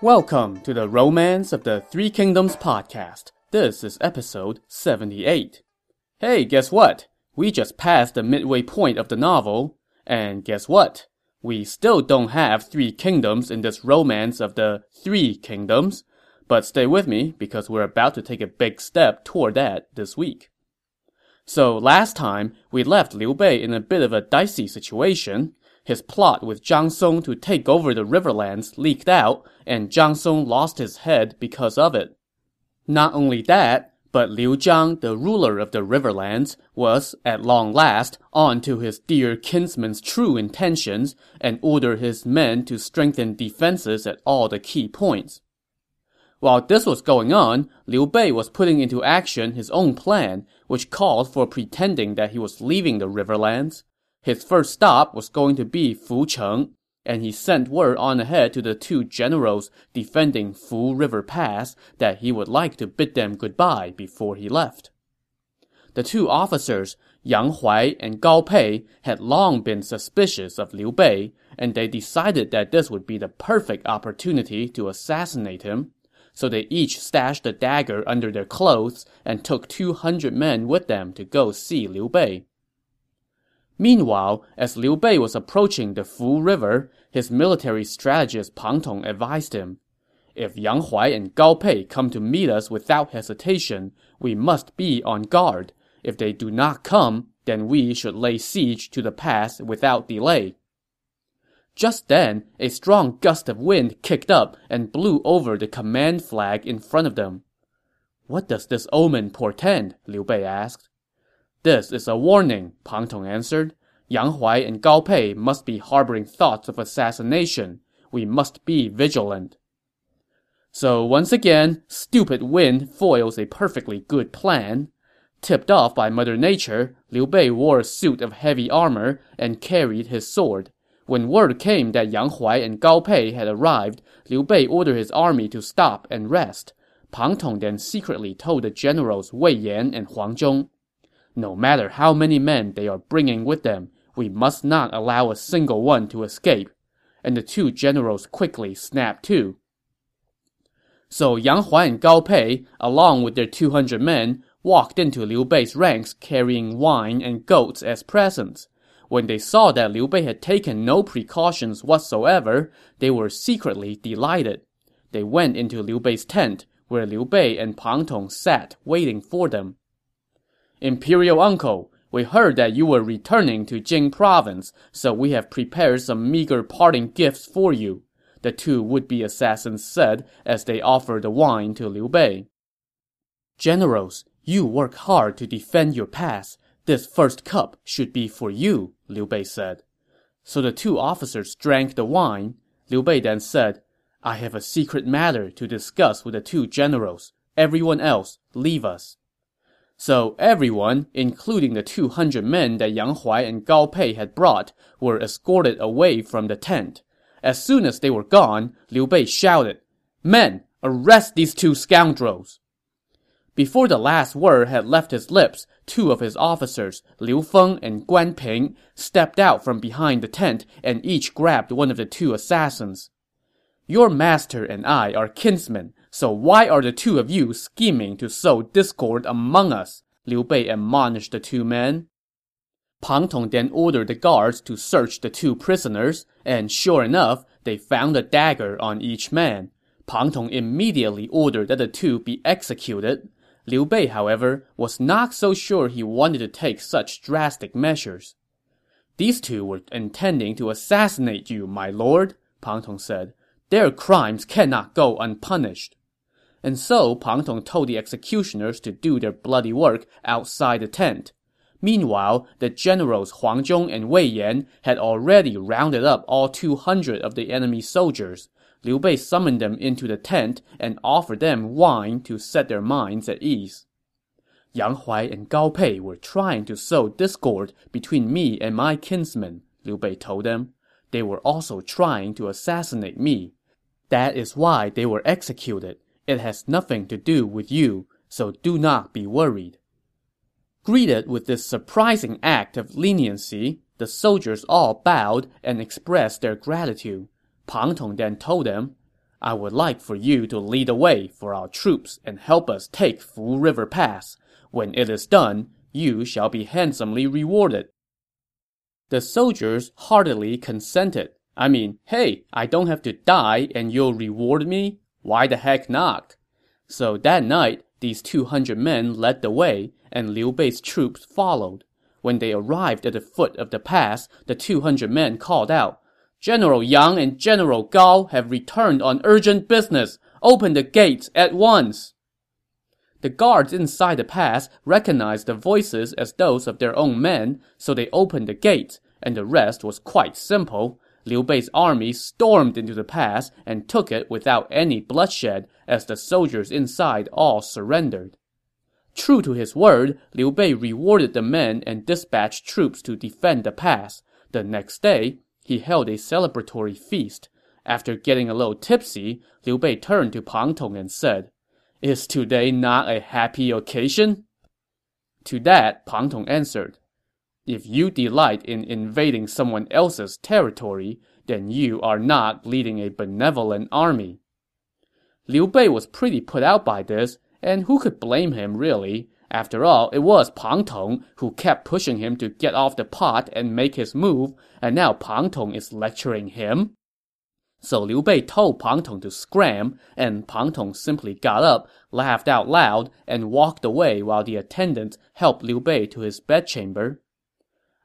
Welcome to the Romance of the Three Kingdoms podcast. This is episode 78. Hey, guess what? We just passed the midway point of the novel. And guess what? We still don't have three kingdoms in this romance of the Three Kingdoms. But stay with me because we're about to take a big step toward that this week. So last time, we left Liu Bei in a bit of a dicey situation. His plot with Zhang Song to take over the Riverlands leaked out, and Zhang Song lost his head because of it. Not only that, but Liu Zhang, the ruler of the Riverlands, was, at long last, on to his dear kinsman's true intentions and ordered his men to strengthen defenses at all the key points. While this was going on, Liu Bei was putting into action his own plan, which called for pretending that he was leaving the Riverlands. His first stop was going to be Fucheng, and he sent word on ahead to the two generals defending Fu River Pass that he would like to bid them goodbye before he left. The two officers, Yang Huai and Gao Pei, had long been suspicious of Liu Bei, and they decided that this would be the perfect opportunity to assassinate him. So they each stashed a dagger under their clothes and took 200 men with them to go see Liu Bei. Meanwhile, as Liu Bei was approaching the Fu River, his military strategist Pang Tong advised him, If Yang Huai and Gao Pei come to meet us without hesitation, we must be on guard. If they do not come, then we should lay siege to the pass without delay. Just then, a strong gust of wind kicked up and blew over the command flag in front of them. What does this omen portend? Liu Bei asked. This is a warning, Pang Tong answered. Yang Huai and Gao Pei must be harboring thoughts of assassination. We must be vigilant. So once again, stupid wind foils a perfectly good plan. Tipped off by Mother Nature, Liu Bei wore a suit of heavy armor and carried his sword. When word came that Yang Huai and Gao Pei had arrived, Liu Bei ordered his army to stop and rest. Pang Tong then secretly told the generals Wei Yan and Huang Zhong, No matter how many men they are bringing with them, we must not allow a single one to escape. And the two generals quickly snapped to. So Yang Huai and Gao Pei, along with their 200 men, walked into Liu Bei's ranks carrying wine and goats as presents. When they saw that Liu Bei had taken no precautions whatsoever, they were secretly delighted. They went into Liu Bei's tent, where Liu Bei and Pang Tong sat waiting for them. Imperial uncle, we heard that you were returning to Jing province, so we have prepared some meager parting gifts for you, the two would-be assassins said as they offered the wine to Liu Bei. Generals, you work hard to defend your pass. This first cup should be for you, Liu Bei said. So the two officers drank the wine. Liu Bei then said, I have a secret matter to discuss with the two generals. Everyone else, leave us. So everyone, including the 200 men that Yang Huai and Gao Pei had brought, were escorted away from the tent. As soon as they were gone, Liu Bei shouted, Men, arrest these two scoundrels! Before the last word had left his lips, two of his officers, Liu Feng and Guan Ping, stepped out from behind the tent and each grabbed one of the two assassins. Your master and I are kinsmen, so why are the two of you scheming to sow discord among us? Liu Bei admonished the two men. Pang Tong then ordered the guards to search the two prisoners, and sure enough, they found a dagger on each man. Pang Tong immediately ordered that the two be executed. Liu Bei, however, was not so sure he wanted to take such drastic measures. These two were intending to assassinate you, my lord, Pang Tong said. Their crimes cannot go unpunished. And so Pang Tong told the executioners to do their bloody work outside the tent. Meanwhile, the generals Huang Zhong and Wei Yan had already rounded up all 200 of the enemy soldiers. Liu Bei summoned them into the tent and offered them wine to set their minds at ease. Yang Huai and Gao Pei were trying to sow discord between me and my kinsmen, Liu Bei told them. They were also trying to assassinate me. That is why they were executed. It has nothing to do with you, so do not be worried. Greeted with this surprising act of leniency, the soldiers all bowed and expressed their gratitude. Pang Tong then told them, I would like for you to lead the way for our troops and help us take Fu River Pass. When it is done, you shall be handsomely rewarded. The soldiers heartily consented. I mean, hey, I don't have to die and you'll reward me? Why the heck not? So that night, these 200 men led the way, and Liu Bei's troops followed. When they arrived at the foot of the pass, the 200 men called out, General Yang and General Gao have returned on urgent business. Open the gates at once. The guards inside the pass recognized the voices as those of their own men, so they opened the gates, and the rest was quite simple. Liu Bei's army stormed into the pass and took it without any bloodshed, as the soldiers inside all surrendered. True to his word, Liu Bei rewarded the men and dispatched troops to defend the pass. The next day, he held a celebratory feast. After getting a little tipsy, Liu Bei turned to Pang Tong and said, Is today not a happy occasion? To that, Pang Tong answered, If you delight in invading someone else's territory, then you are not leading a benevolent army. Liu Bei was pretty put out by this, and who could blame him, really? After all, it was Pang Tong who kept pushing him to get off the pot and make his move, and now Pang Tong is lecturing him. So Liu Bei told Pang Tong to scram, and Pang Tong simply got up, laughed out loud, and walked away while the attendants helped Liu Bei to his bedchamber.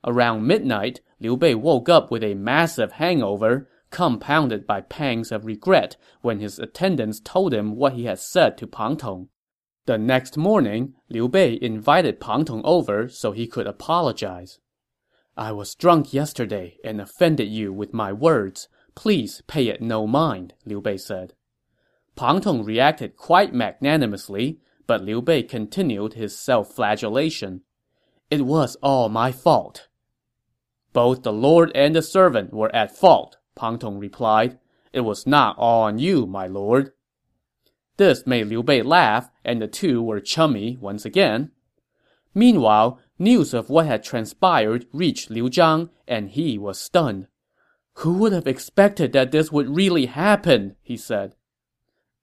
Around midnight, Liu Bei woke up with a massive hangover, compounded by pangs of regret when his attendants told him what he had said to Pang Tong. The next morning, Liu Bei invited Pang Tong over so he could apologize. I was drunk yesterday and offended you with my words. Please pay it no mind, Liu Bei said. Pang Tong reacted quite magnanimously, but Liu Bei continued his self-flagellation. It was all my fault. Both the lord and the servant were at fault, Pang Tong replied. It was not all on you, my lord. This made Liu Bei laugh, and the two were chummy once again. Meanwhile, news of what had transpired reached Liu Zhang, and he was stunned. Who would have expected that this would really happen? he said.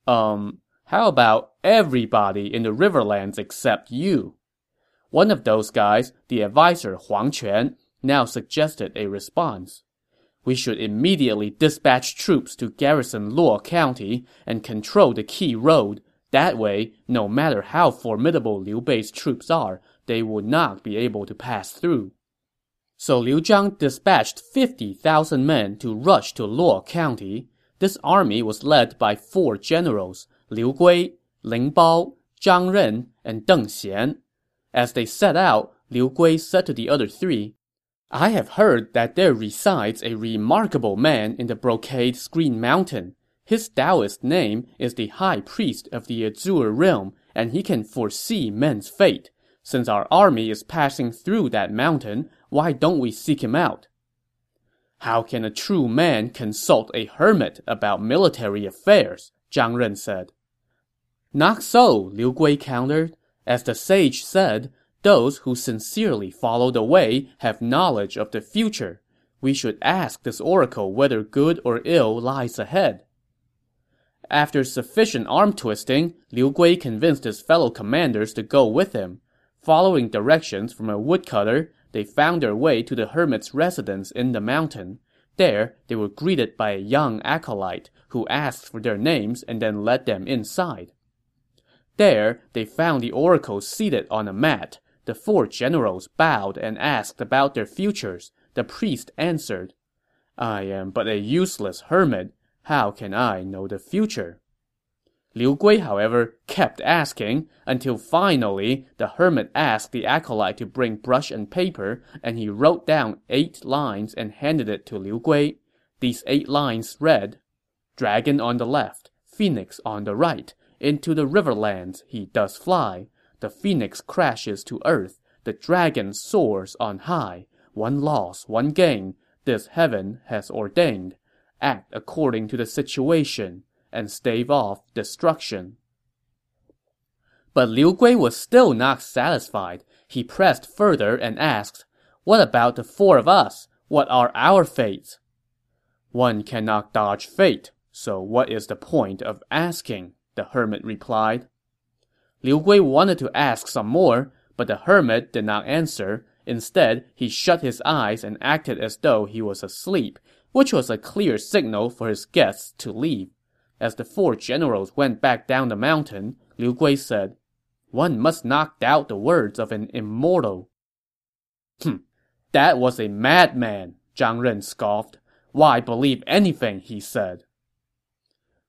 Um, how about everybody in the Riverlands except you? One of those guys, the adviser Huang Quan, now suggested a response we should immediately dispatch troops to garrison luo county and control the key road. That way, no matter how formidable liu bei's troops are, they would not be able to pass through. So Liu Zhang dispatched 50,000 men to rush to Luo County. This army was led by four generals, Liu Gui, Ling Bao, Zhang Ren, and Deng Xian. As they set out, Liu Gui said to the other three, I have heard that there resides a remarkable man in the Brocade Screen Mountain. His Taoist name is the High Priest of the Azure Realm, and he can foresee men's fate. Since our army is passing through that mountain, why don't we seek him out? How can a true man consult a hermit about military affairs? Zhang Ren said. Not so, Liu Gui countered. As the sage said, those who sincerely follow the way have knowledge of the future. We should ask this oracle whether good or ill lies ahead. After sufficient arm twisting, Liu Gui convinced his fellow commanders to go with him. Following directions from a woodcutter, they found their way to the hermit's residence in the mountain. There, they were greeted by a young acolyte, who asked for their names and then led them inside. There, they found the oracle seated on a mat, the four generals bowed and asked about their futures. The priest answered, I am but a useless hermit. How can I know the future? Liu Gui, however, kept asking, until finally the hermit asked the acolyte to bring brush and paper, and he wrote down eight lines and handed it to Liu Gui. These eight lines read, Dragon on the left, phoenix on the right, into the riverlands he does fly the phoenix crashes to earth, the dragon soars on high. One loss, one gain, this heaven has ordained. Act according to the situation, and stave off destruction. But Liu Gui was still not satisfied. He pressed further and asked, What about the four of us? What are our fates? One cannot dodge fate, So what is the point of asking? the hermit replied. Liu Gui wanted to ask some more, but the hermit did not answer. Instead, he shut his eyes and acted as though he was asleep, which was a clear signal for his guests to leave. As the four generals went back down the mountain, Liu Gui said, One must not doubt the words of an immortal. Hm, that was a madman, Zhang Ren scoffed. Why believe anything he said?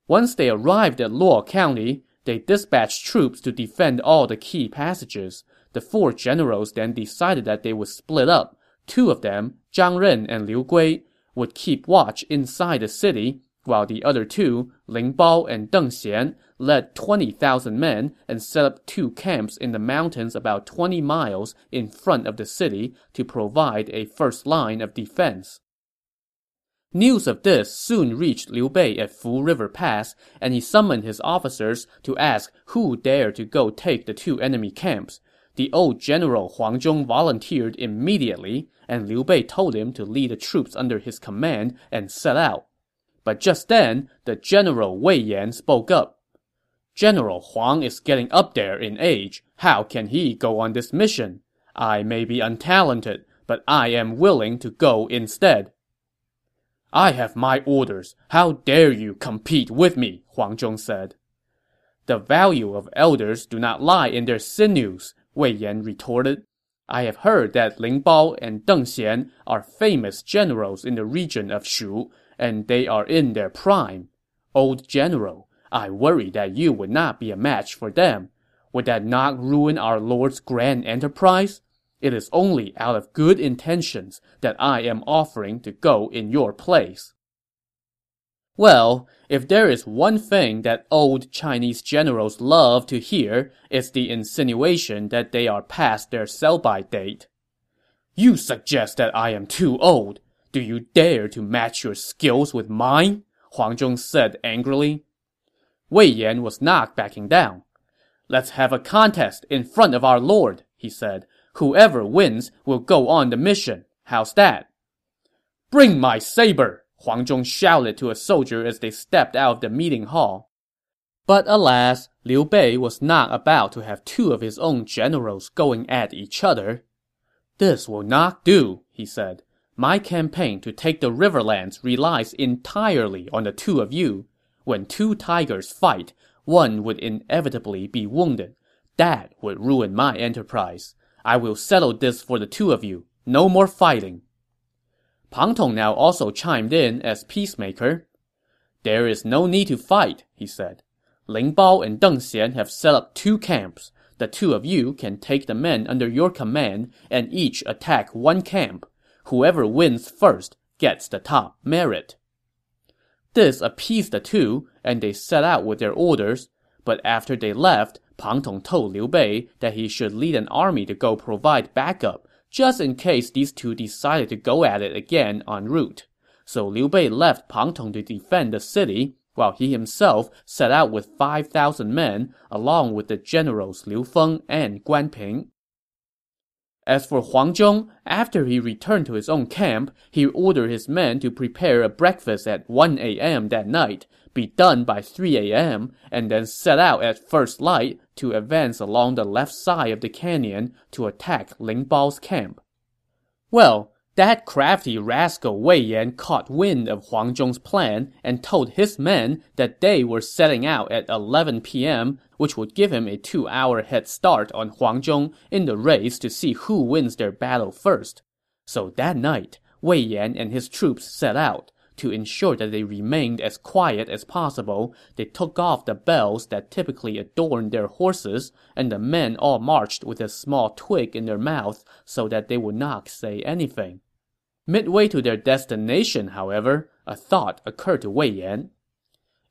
Once they arrived at Luo County, they dispatched troops to defend all the key passages. The four generals then decided that they would split up. Two of them, Zhang Ren and Liu Gui, would keep watch inside the city, while the other two, Ling Bao and Deng Xian, led 20,000 men and set up two camps in the mountains about 20 miles in front of the city to provide a first line of defense. News of this soon reached Liu Bei at Fu River Pass, and he summoned his officers to ask who dared to go take the two enemy camps. The old general Huang Zhong volunteered immediately, and Liu Bei told him to lead the troops under his command and set out. But just then, the general Wei Yan spoke up. General Huang is getting up there in age. How can he go on this mission? I may be untalented, but I am willing to go instead. I have my orders. How dare you compete with me? Huang Zhong said. The value of elders do not lie in their sinews, Wei Yan retorted. I have heard that Ling Bao and Deng Xian are famous generals in the region of Shu, and they are in their prime. Old general, I worry that you would not be a match for them. Would that not ruin our lord's grand enterprise? It is only out of good intentions that I am offering to go in your place. Well, if there is one thing that old Chinese generals love to hear, it's the insinuation that they are past their sell-by date. You suggest that I am too old. Do you dare to match your skills with mine? Huang Zhong said angrily. Wei Yan was not backing down. Let's have a contest in front of our lord, he said. Whoever wins will go on the mission. How's that? Bring my saber! Huang Zhong shouted to a soldier as they stepped out of the meeting hall. But alas, Liu Bei was not about to have two of his own generals going at each other. This will not do, he said. My campaign to take the riverlands relies entirely on the two of you. When two tigers fight, one would inevitably be wounded. That would ruin my enterprise. I will settle this for the two of you. No more fighting. Pang Tong now also chimed in as peacemaker. There is no need to fight, he said. Ling Bao and Deng Xian have set up two camps. The two of you can take the men under your command and each attack one camp. Whoever wins first gets the top merit. This appeased the two, and they set out with their orders. But after they left, Pang Tong told Liu Bei that he should lead an army to go provide backup just in case these two decided to go at it again en route. So Liu Bei left Pang Tong to defend the city, while he himself set out with 5,000 men, along with the generals Liu Feng and Guan Ping. As for Huang Zhong, after he returned to his own camp, he ordered his men to prepare a breakfast at 1 a.m. that night, be done by 3 a.m., and then set out at first light to advance along the left side of the canyon to attack Ling Bao's camp. Well, that crafty rascal Wei Yan caught wind of Huang Zhong's plan and told his men that they were setting out at 11 p.m which would give him a two-hour head start on Huang Zhong in the race to see who wins their battle first. So that night, Wei Yan and his troops set out. To ensure that they remained as quiet as possible, they took off the bells that typically adorned their horses, and the men all marched with a small twig in their mouth so that they would not say anything. Midway to their destination, however, a thought occurred to Wei Yan.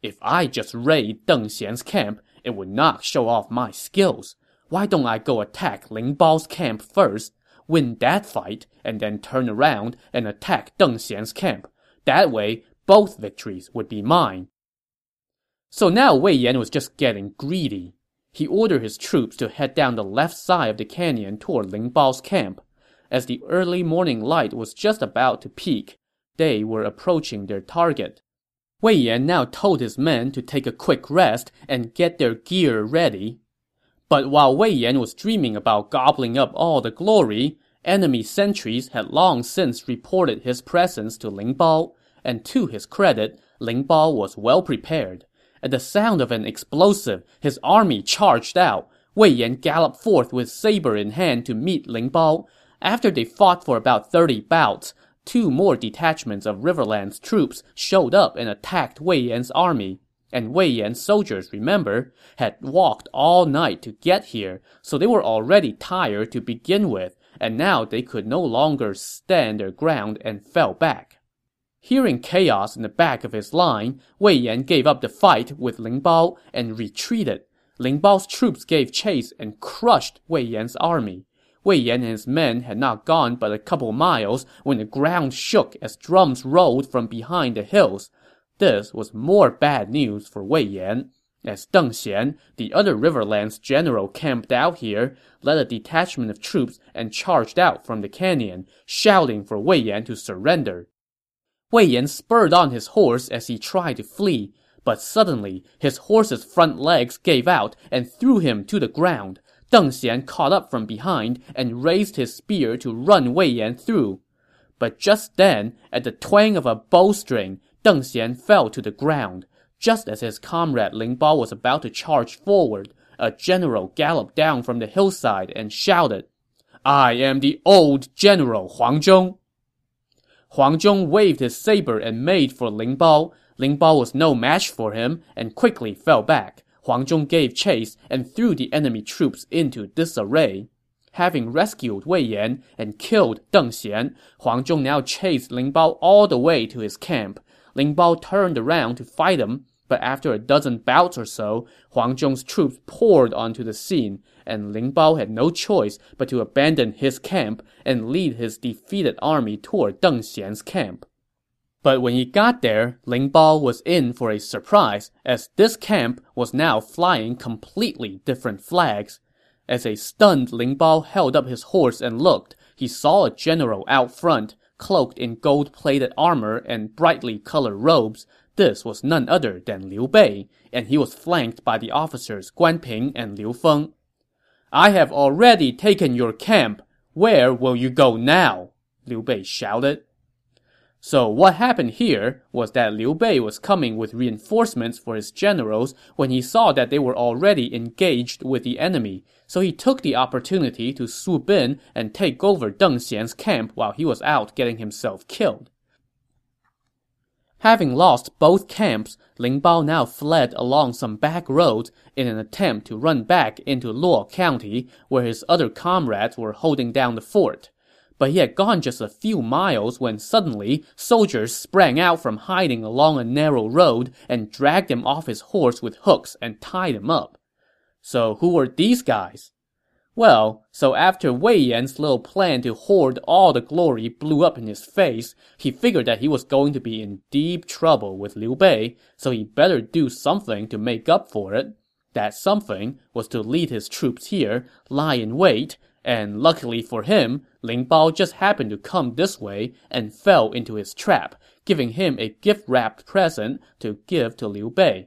If I just raid Deng Xian's camp, it would not show off my skills. Why don't I go attack Ling Bao's camp first, win that fight, and then turn around and attack Deng Xian's camp? That way, both victories would be mine. So now Wei Yan was just getting greedy. He ordered his troops to head down the left side of the canyon toward Ling Bao's camp. As the early morning light was just about to peak, they were approaching their target. Wei Yan now told his men to take a quick rest and get their gear ready. But while Wei Yan was dreaming about gobbling up all the glory, enemy sentries had long since reported his presence to Ling Bao, and to his credit, Ling Bao was well prepared. At the sound of an explosive, his army charged out. Wei Yan galloped forth with saber in hand to meet Ling Bao. After they fought for about 30 bouts, two more detachments of Riverlands troops showed up and attacked Wei Yan's army. And Wei Yan's soldiers, remember, had walked all night to get here, so they were already tired to begin with, and now they could no longer stand their ground and fell back. Hearing chaos in the back of his line, Wei Yan gave up the fight with Ling Bao and retreated. Ling Bao's troops gave chase and crushed Wei Yan's army. Wei Yan and his men had not gone but a couple miles when the ground shook as drums rolled from behind the hills. This was more bad news for Wei Yan. As Deng Xian, the other Riverlands general camped out here, led a detachment of troops and charged out from the canyon, shouting for Wei Yan to surrender. Wei Yan spurred on his horse as he tried to flee, but suddenly his horse's front legs gave out and threw him to the ground. Deng Xian caught up from behind and raised his spear to run Wei Yan through. But just then, at the twang of a bowstring, Deng Xian fell to the ground. Just as his comrade Ling Bao was about to charge forward, a general galloped down from the hillside and shouted, I am the old general Huang Zhong. Huang Zhong waved his saber and made for Ling Bao. Ling Bao was no match for him and quickly fell back. Huang Zhong gave chase and threw the enemy troops into disarray. Having rescued Wei Yan and killed Deng Xian, Huang Zhong now chased Ling Bao all the way to his camp. Ling Bao turned around to fight him, but after a dozen bouts or so, Huang Zhong's troops poured onto the scene, and Ling Bao had no choice but to abandon his camp and lead his defeated army toward Deng Xian's camp. But when he got there, Ling Bao was in for a surprise, as this camp was now flying completely different flags. As a stunned Ling Bao held up his horse and looked, he saw a general out front, cloaked in gold-plated armor and brightly colored robes. This was none other than Liu Bei, and he was flanked by the officers Guan Ping and Liu Feng. I have already taken your camp. Where will you go now? Liu Bei shouted. So what happened here was that Liu Bei was coming with reinforcements for his generals when he saw that they were already engaged with the enemy, so he took the opportunity to swoop in and take over Deng Xian's camp while he was out getting himself killed. Having lost both camps, Ling Bao now fled along some back roads in an attempt to run back into Luo County, where his other comrades were holding down the fort but he had gone just a few miles when suddenly soldiers sprang out from hiding along a narrow road and dragged him off his horse with hooks and tied him up. So who were these guys? Well, so after Wei Yan's little plan to hoard all the glory blew up in his face, he figured that he was going to be in deep trouble with Liu Bei, so he better do something to make up for it. That something was to lead his troops here, lie in wait, and luckily for him, Ling Bao just happened to come this way and fell into his trap, giving him a gift-wrapped present to give to Liu Bei.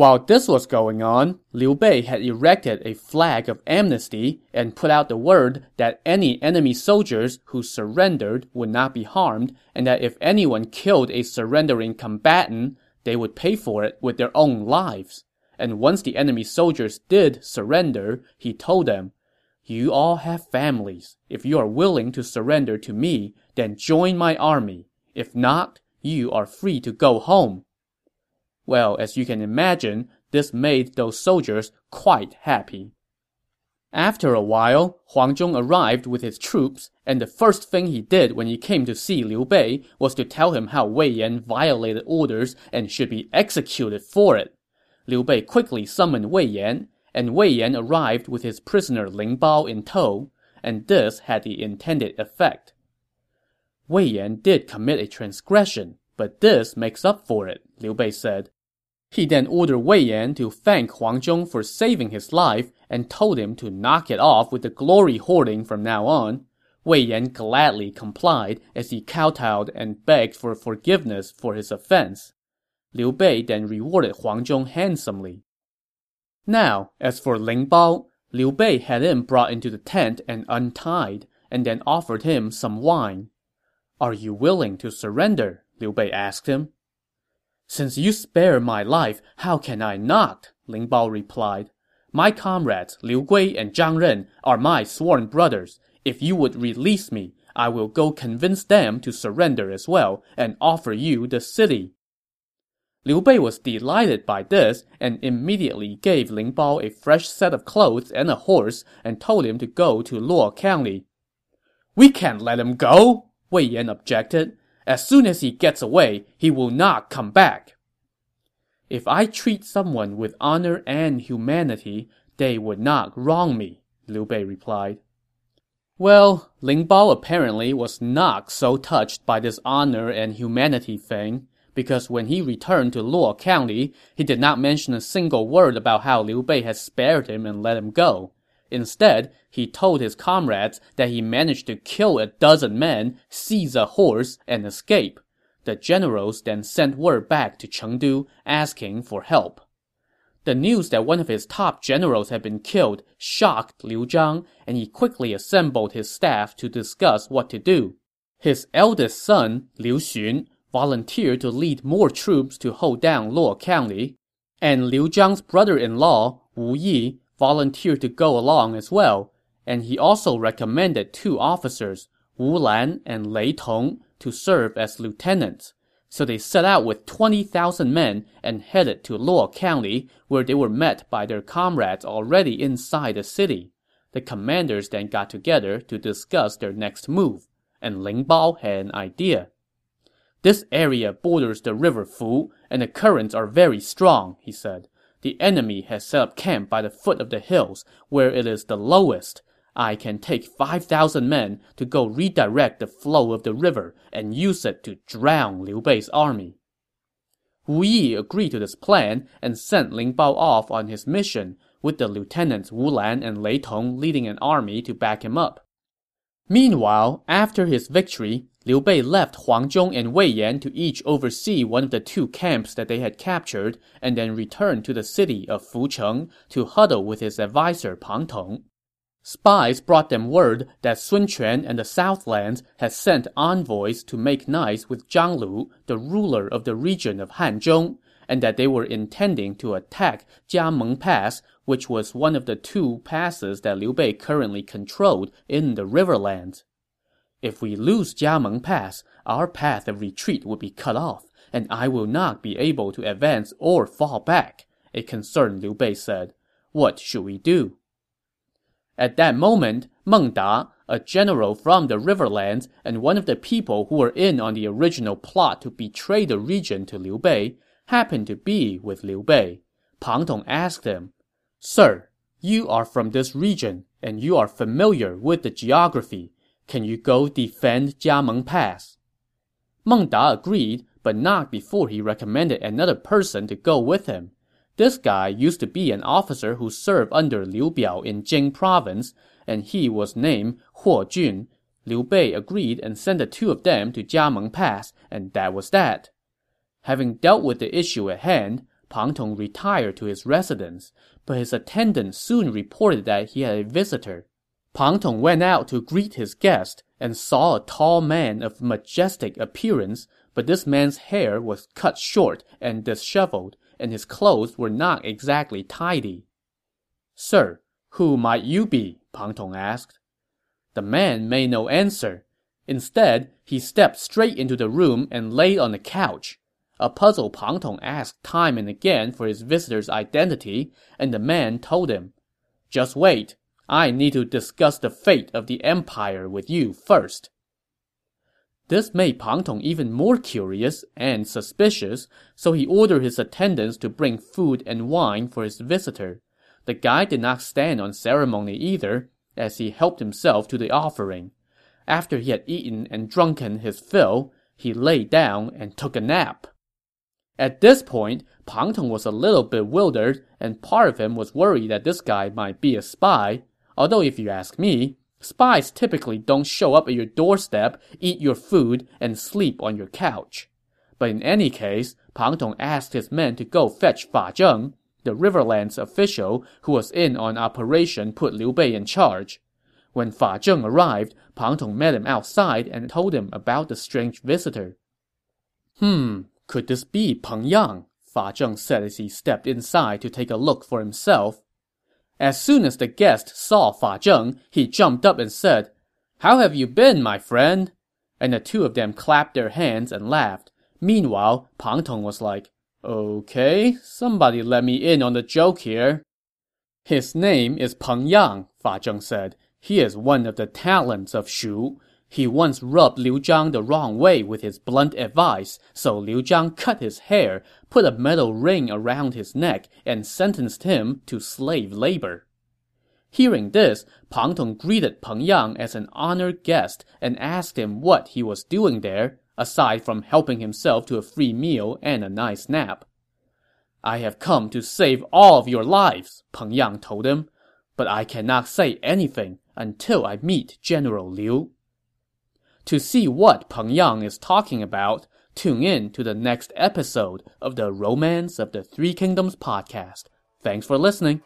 While this was going on, Liu Bei had erected a flag of amnesty and put out the word that any enemy soldiers who surrendered would not be harmed, and that if anyone killed a surrendering combatant, they would pay for it with their own lives. And once the enemy soldiers did surrender, he told them, you all have families. If you are willing to surrender to me, then join my army. If not, you are free to go home. Well, as you can imagine, this made those soldiers quite happy. After a while, Huang Zhong arrived with his troops, and the first thing he did when he came to see Liu Bei was to tell him how Wei Yan violated orders and should be executed for it. Liu Bei quickly summoned Wei Yan, and Wei Yan arrived with his prisoner Ling Bao in tow, and this had the intended effect. Wei Yan did commit a transgression, but this makes up for it, Liu Bei said. He then ordered Wei Yan to thank Huang Zhong for saving his life and told him to knock it off with the glory hoarding from now on. Wei Yan gladly complied as he kowtowed and begged for forgiveness for his offense. Liu Bei then rewarded Huang Zhong handsomely. Now, as for Ling Bao, Liu Bei had him brought into the tent and untied, and then offered him some wine. Are you willing to surrender? Liu Bei asked him. Since you spared my life, how can I not? Ling Bao replied. My comrades Liu Gui and Zhang Ren are my sworn brothers. If you would release me, I will go convince them to surrender as well and offer you the city. Liu Bei was delighted by this and immediately gave Ling Bao a fresh set of clothes and a horse and told him to go to Luo County. We can't let him go, Wei Yan objected. As soon as he gets away, he will not come back. If I treat someone with honor and humanity, they would not wrong me, Liu Bei replied. Well, Ling Bao apparently was not so touched by this honor and humanity thing because when he returned to Luo County, he did not mention a single word about how Liu Bei had spared him and let him go. Instead, he told his comrades that he managed to kill a dozen men, seize a horse, and escape. The generals then sent word back to Chengdu asking for help. The news that one of his top generals had been killed shocked Liu Zhang, and he quickly assembled his staff to discuss what to do. His eldest son, Liu Xun, volunteered to lead more troops to hold down Luo County, and Liu Zhang's brother-in-law, Wu Yi, volunteered to go along as well, and he also recommended two officers, Wu Lan and Lei Tong, to serve as lieutenants. So they set out with 20,000 men and headed to Luo County, where they were met by their comrades already inside the city. The commanders then got together to discuss their next move, and Ling Bao had an idea. This area borders the river Fu, and the currents are very strong, he said. The enemy has set up camp by the foot of the hills, where it is the lowest. I can take 5,000 men to go redirect the flow of the river and use it to drown Liu Bei's army. Wu Yi agreed to this plan and sent Ling Bao off on his mission, with the lieutenants Wu Lan and Lei Tong leading an army to back him up. Meanwhile, after his victory, Liu Bei left Huang Zhong and Wei Yan to each oversee one of the two camps that they had captured, and then returned to the city of Fucheng to huddle with his adviser Pang Tong. Spies brought them word that Sun Quan and the Southlands had sent envoys to make nice with Zhang Lu, the ruler of the region of Hanzhong, and that they were intending to attack Jiameng Pass, which was one of the two passes that Liu Bei currently controlled in the riverlands. If we lose Jiameng Pass, our path of retreat would be cut off, and I will not be able to advance or fall back, a concerned Liu Bei said. What should we do? At that moment, Meng Da, a general from the riverlands and one of the people who were in on the original plot to betray the region to Liu Bei, happened to be with Liu Bei. Pang Tong asked him, Sir, you are from this region, and you are familiar with the geography. Can you go defend Jiameng Pass? Meng Da agreed, but not before he recommended another person to go with him. This guy used to be an officer who served under Liu Biao in Jing province, and he was named Huo Jun. Liu Bei agreed and sent the two of them to Jiameng Pass, and that was that. Having dealt with the issue at hand, Pang Tong retired to his residence, but his attendant soon reported that he had a visitor. Pang Tong went out to greet his guest and saw a tall man of majestic appearance, but this man's hair was cut short and disheveled, and his clothes were not exactly tidy. Sir, who might you be? Pang Tong asked. The man made no answer. Instead, he stepped straight into the room and laid on the couch. A puzzled Pang Tong asked time and again for his visitor's identity, and the man told him, Just wait. I need to discuss the fate of the empire with you first. This made Pang Tong even more curious and suspicious, so he ordered his attendants to bring food and wine for his visitor. The guy did not stand on ceremony either, as he helped himself to the offering. After he had eaten and drunken his fill, he lay down and took a nap. At this point, Pang Tong was a little bewildered, and part of him was worried that this guy might be a spy. Although if you ask me, spies typically don't show up at your doorstep, eat your food, and sleep on your couch. But in any case, Pang Tong asked his men to go fetch Fa Zheng, the Riverlands official who was in on operation put Liu Bei in charge. When Fa Zheng arrived, Pang Tong met him outside and told him about the strange visitor. Hmm, could this be Peng Yang? Fa Zheng said as he stepped inside to take a look for himself. As soon as the guest saw Fa Zheng, he jumped up and said, How have you been, my friend? And the two of them clapped their hands and laughed. Meanwhile, Pang Tong was like, Okay, somebody let me in on the joke here. His name is Peng Yang, Fa Zheng said. He is one of the talents of Shu. He once rubbed Liu Zhang the wrong way with his blunt advice, so Liu Zhang cut his hair, put a metal ring around his neck, and sentenced him to slave labor. Hearing this, Pang Tong greeted Peng Yang as an honored guest and asked him what he was doing there, aside from helping himself to a free meal and a nice nap. I have come to save all of your lives, Peng Yang told him, but I cannot say anything until I meet General Liu. To see what Peng Yang is talking about, tune in to the next episode of the Romance of the Three Kingdoms podcast. Thanks for listening.